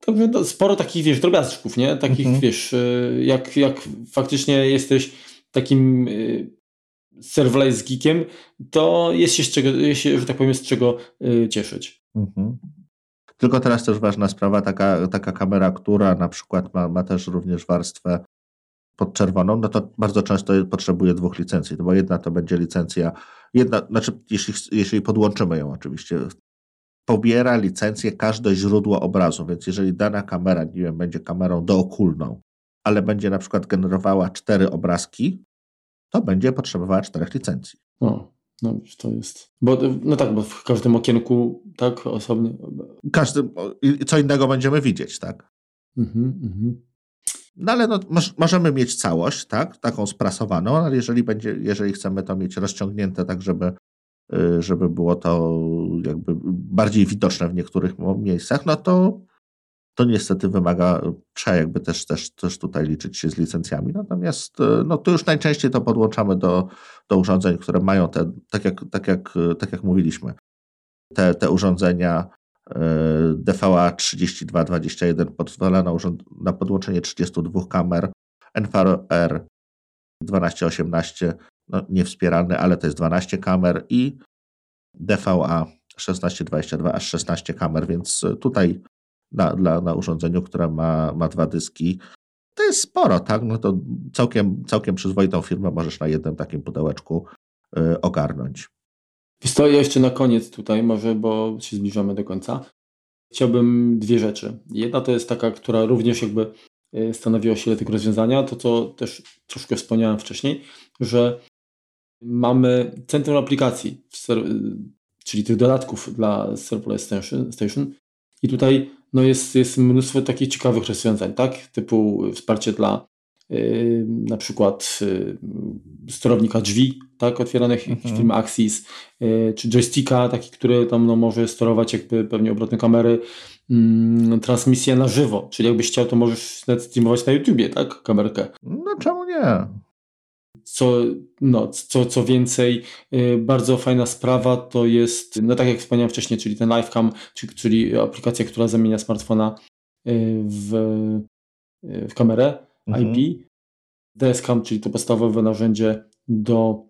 Także sporo takich, wiesz, drobiazgów, nie? Takich, mhm. wiesz, y, jak, jak faktycznie jesteś takim y, serverless geekiem, to jest się z czego, jest się, że tak powiem, z czego cieszyć. Mhm. Tylko teraz też ważna sprawa, taka, taka kamera, która na przykład ma, ma też również warstwę podczerwoną, no to bardzo często potrzebuje dwóch licencji, bo jedna to będzie licencja, jedna, znaczy jeśli, jeśli podłączymy ją oczywiście, pobiera licencję każde źródło obrazu, więc jeżeli dana kamera, nie wiem, będzie kamerą dookulną, ale będzie na przykład generowała cztery obrazki, to będzie potrzebowała czterech licencji. O, no to jest. Bo, no tak, bo w każdym okienku, tak, osobny. Każdy, co innego będziemy widzieć, tak. Mhm, mhm. No ale no, możemy mieć całość, tak, taką sprasowaną, ale jeżeli będzie, jeżeli chcemy to mieć rozciągnięte tak, żeby, żeby było to jakby bardziej widoczne w niektórych miejscach, no to to niestety wymaga, trzeba jakby też, też, też tutaj liczyć się z licencjami. Natomiast e, no, to już najczęściej to podłączamy do, do urządzeń, które mają te, tak jak, tak jak, tak jak mówiliśmy, te, te urządzenia e, DVA 3221 pozwala na, na podłączenie 32 kamer, NVR 1218 no, niewspieralny, ale to jest 12 kamer i DVA 1622 aż 16 kamer, więc tutaj na, dla, na urządzeniu, które ma, ma dwa dyski. To jest sporo, tak? No to całkiem, całkiem przyzwoitą firmę możesz na jednym takim pudełeczku y, ogarnąć. Wiesz jeszcze na koniec tutaj może, bo się zbliżamy do końca. Chciałbym dwie rzeczy. Jedna to jest taka, która również jakby e, stanowi o sile tego rozwiązania, to co też troszkę wspomniałem wcześniej, że mamy centrum aplikacji, czyli tych dodatków dla Serverless Station i tutaj no jest, jest mnóstwo takich ciekawych rozwiązań, tak? Typu wsparcie dla yy, na przykład yy, sterownika drzwi, tak? Otwieranych mhm. firmy Axis, yy, czy joysticka, taki, który tam no, może sterować jakby pewnie obroty kamery, mm, transmisję na żywo, czyli jakbyś chciał, to możesz nawet streamować na YouTubie, tak? Kamerkę. No czemu nie? Co, no, co, co więcej, y, bardzo fajna sprawa to jest, no tak jak wspomniałem wcześniej, czyli ten Livecam, czyli aplikacja, która zamienia smartfona y, w, y, w kamerę mhm. IP. DSCam, czyli to podstawowe narzędzie do,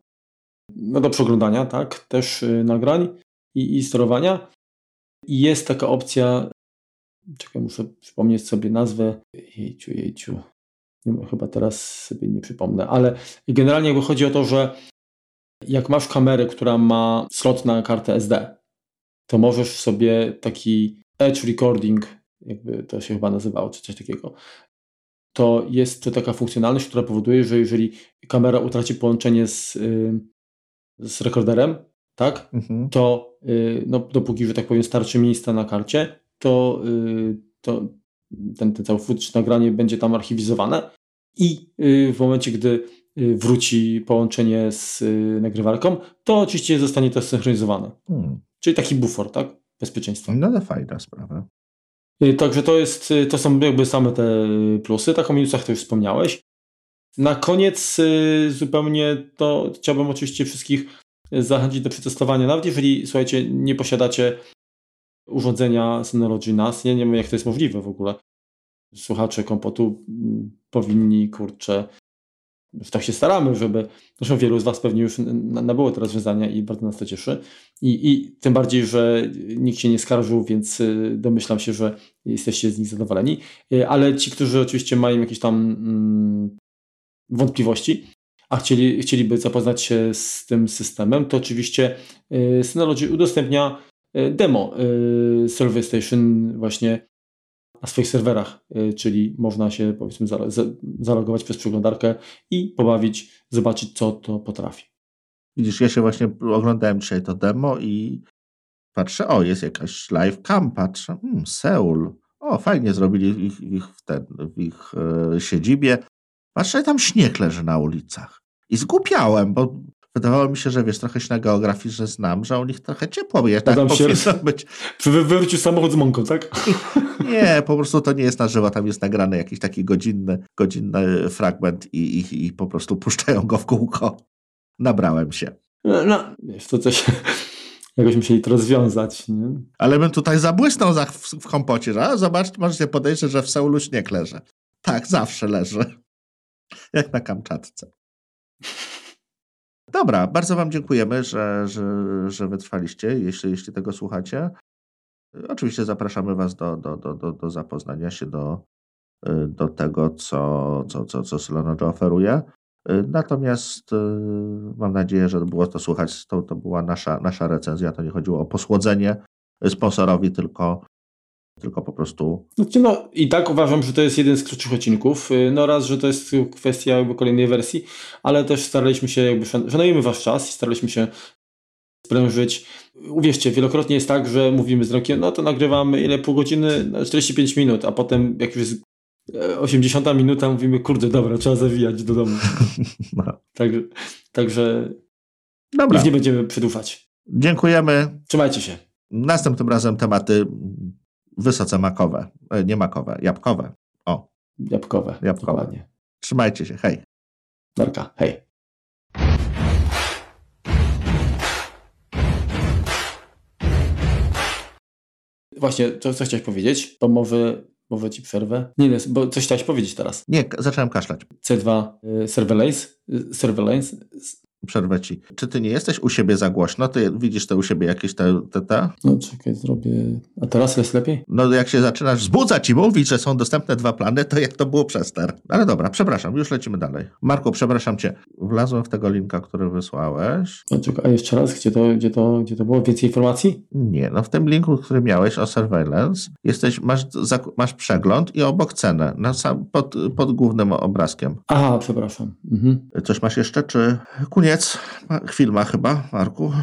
no, do przeglądania, tak, też nagrań i, i sterowania. I jest taka opcja, czekaj, muszę przypomnieć sobie nazwę, jejciu, jejciu, chyba teraz sobie nie przypomnę, ale generalnie jakby chodzi o to, że jak masz kamerę, która ma slot na kartę SD, to możesz sobie taki edge recording, jakby to się chyba nazywało, czy coś takiego, to jest to taka funkcjonalność, która powoduje, że jeżeli kamera utraci połączenie z, y, z rekorderem, tak, mhm. to y, no, dopóki, że tak powiem, starczy miejsca na karcie, to, y, to ten, ten cały footage, nagranie będzie tam archiwizowane i y, w momencie, gdy y, wróci połączenie z y, nagrywarką, to oczywiście zostanie to zsynchronizowane. Hmm. Czyli taki bufor, tak? Bezpieczeństwa. No to fajna sprawa. Także to jest, to są jakby same te plusy. Tak o minusach to już wspomniałeś. Na koniec zupełnie to chciałbym oczywiście wszystkich zachęcić do przetestowania. Nawet jeżeli, słuchajcie, nie posiadacie urządzenia Synology NAS, nie, nie wiem jak to jest możliwe w ogóle, słuchacze kompotu powinni, kurczę, tak się staramy, żeby, zresztą wielu z Was pewnie już nabyło te rozwiązania i bardzo nas to cieszy. I, I tym bardziej, że nikt się nie skarżył, więc y, domyślam się, że jesteście z nich zadowoleni. Y, ale ci, którzy oczywiście mają jakieś tam mm, wątpliwości, a chcieli, chcieliby zapoznać się z tym systemem, to oczywiście y, Synology udostępnia demo Survey Station właśnie na swoich serwerach, y, czyli można się powiedzmy zalogować przez przeglądarkę i pobawić, zobaczyć co to potrafi. Widzisz, ja się właśnie oglądałem dzisiaj to demo i patrzę, o jest jakaś live cam, patrzę, hmm, Seul, o fajnie zrobili ich, ich w, ten, w ich e, siedzibie. Patrzę, tam śnieg leży na ulicach. I zgłupiałem, bo Wydawało mi się, że wiesz, trochę się na geografii, że znam, że u nich trochę ciepło jest. Tak się być. Wywrócił samochód z mąką, tak? Nie, po prostu to nie jest na żywo, tam jest nagrany jakiś taki godzinny, godzinny fragment i, i, i po prostu puszczają go w kółko. Nabrałem się. No, no wiesz, to coś jakoś musieli to rozwiązać. Nie? Ale bym tutaj zabłysnął za, w, w kompocie, że a, zobacz, możecie podejrzeć, że w Seulu śnieg leży. Tak, zawsze leży. Jak na Kamczatce. Dobra, bardzo Wam dziękujemy, że, że, że wytrwaliście, jeśli, jeśli tego słuchacie. Oczywiście zapraszamy Was do, do, do, do, do zapoznania się do, do tego, co, co, co, co Solanojo oferuje. Natomiast y, mam nadzieję, że było to słuchać. To, to była nasza, nasza recenzja. To nie chodziło o posłodzenie sponsorowi, tylko tylko po prostu. Znaczy, no, I tak uważam, że to jest jeden z krótszych odcinków. Y, no raz, że to jest kwestia jakby kolejnej wersji, ale też staraliśmy się, jakby szanujemy Wasz czas i staraliśmy się sprężyć. Uwierzcie, wielokrotnie jest tak, że mówimy z rokiem, no to nagrywamy ile pół godziny, 45 minut, a potem jak już jest 80 minuta mówimy, kurde, dobra, trzeba zawijać do domu. No. Także, także dobra. już nie będziemy przedłużać. Dziękujemy. Trzymajcie się. Następnym razem tematy wysoce makowe, e, nie makowe, jabłkowe. O. Jabłkowe. Jabłkowe. Dokładnie. Trzymajcie się, hej. Marka, hej. Właśnie, co, co chciałeś powiedzieć? Bo może, może ci przerwę. Nie, nie, bo coś chciałeś powiedzieć teraz. Nie, zacząłem kaszlać. C2 y, surveillance, y, surveillance przerwę ci. Czy ty nie jesteś u siebie za głośno? Ty widzisz te u siebie jakieś te, te, te? No czekaj, zrobię... A teraz jest lepiej? No jak się zaczynasz wzbudzać i mówić, że są dostępne dwa plany, to jak to było przez ter. Ale dobra, przepraszam, już lecimy dalej. Marku, przepraszam cię. Wlazłem w tego linka, który wysłałeś. No czekaj, a jeszcze raz, gdzie to, gdzie to, gdzie to było? Więcej informacji? Nie, no w tym linku, który miałeś o surveillance, jesteś, masz, masz przegląd i obok cenę, na sam, pod, pod głównym obrazkiem. Aha, przepraszam. Mhm. Coś masz jeszcze, czy koniec? Chwil ma chyba, Marku?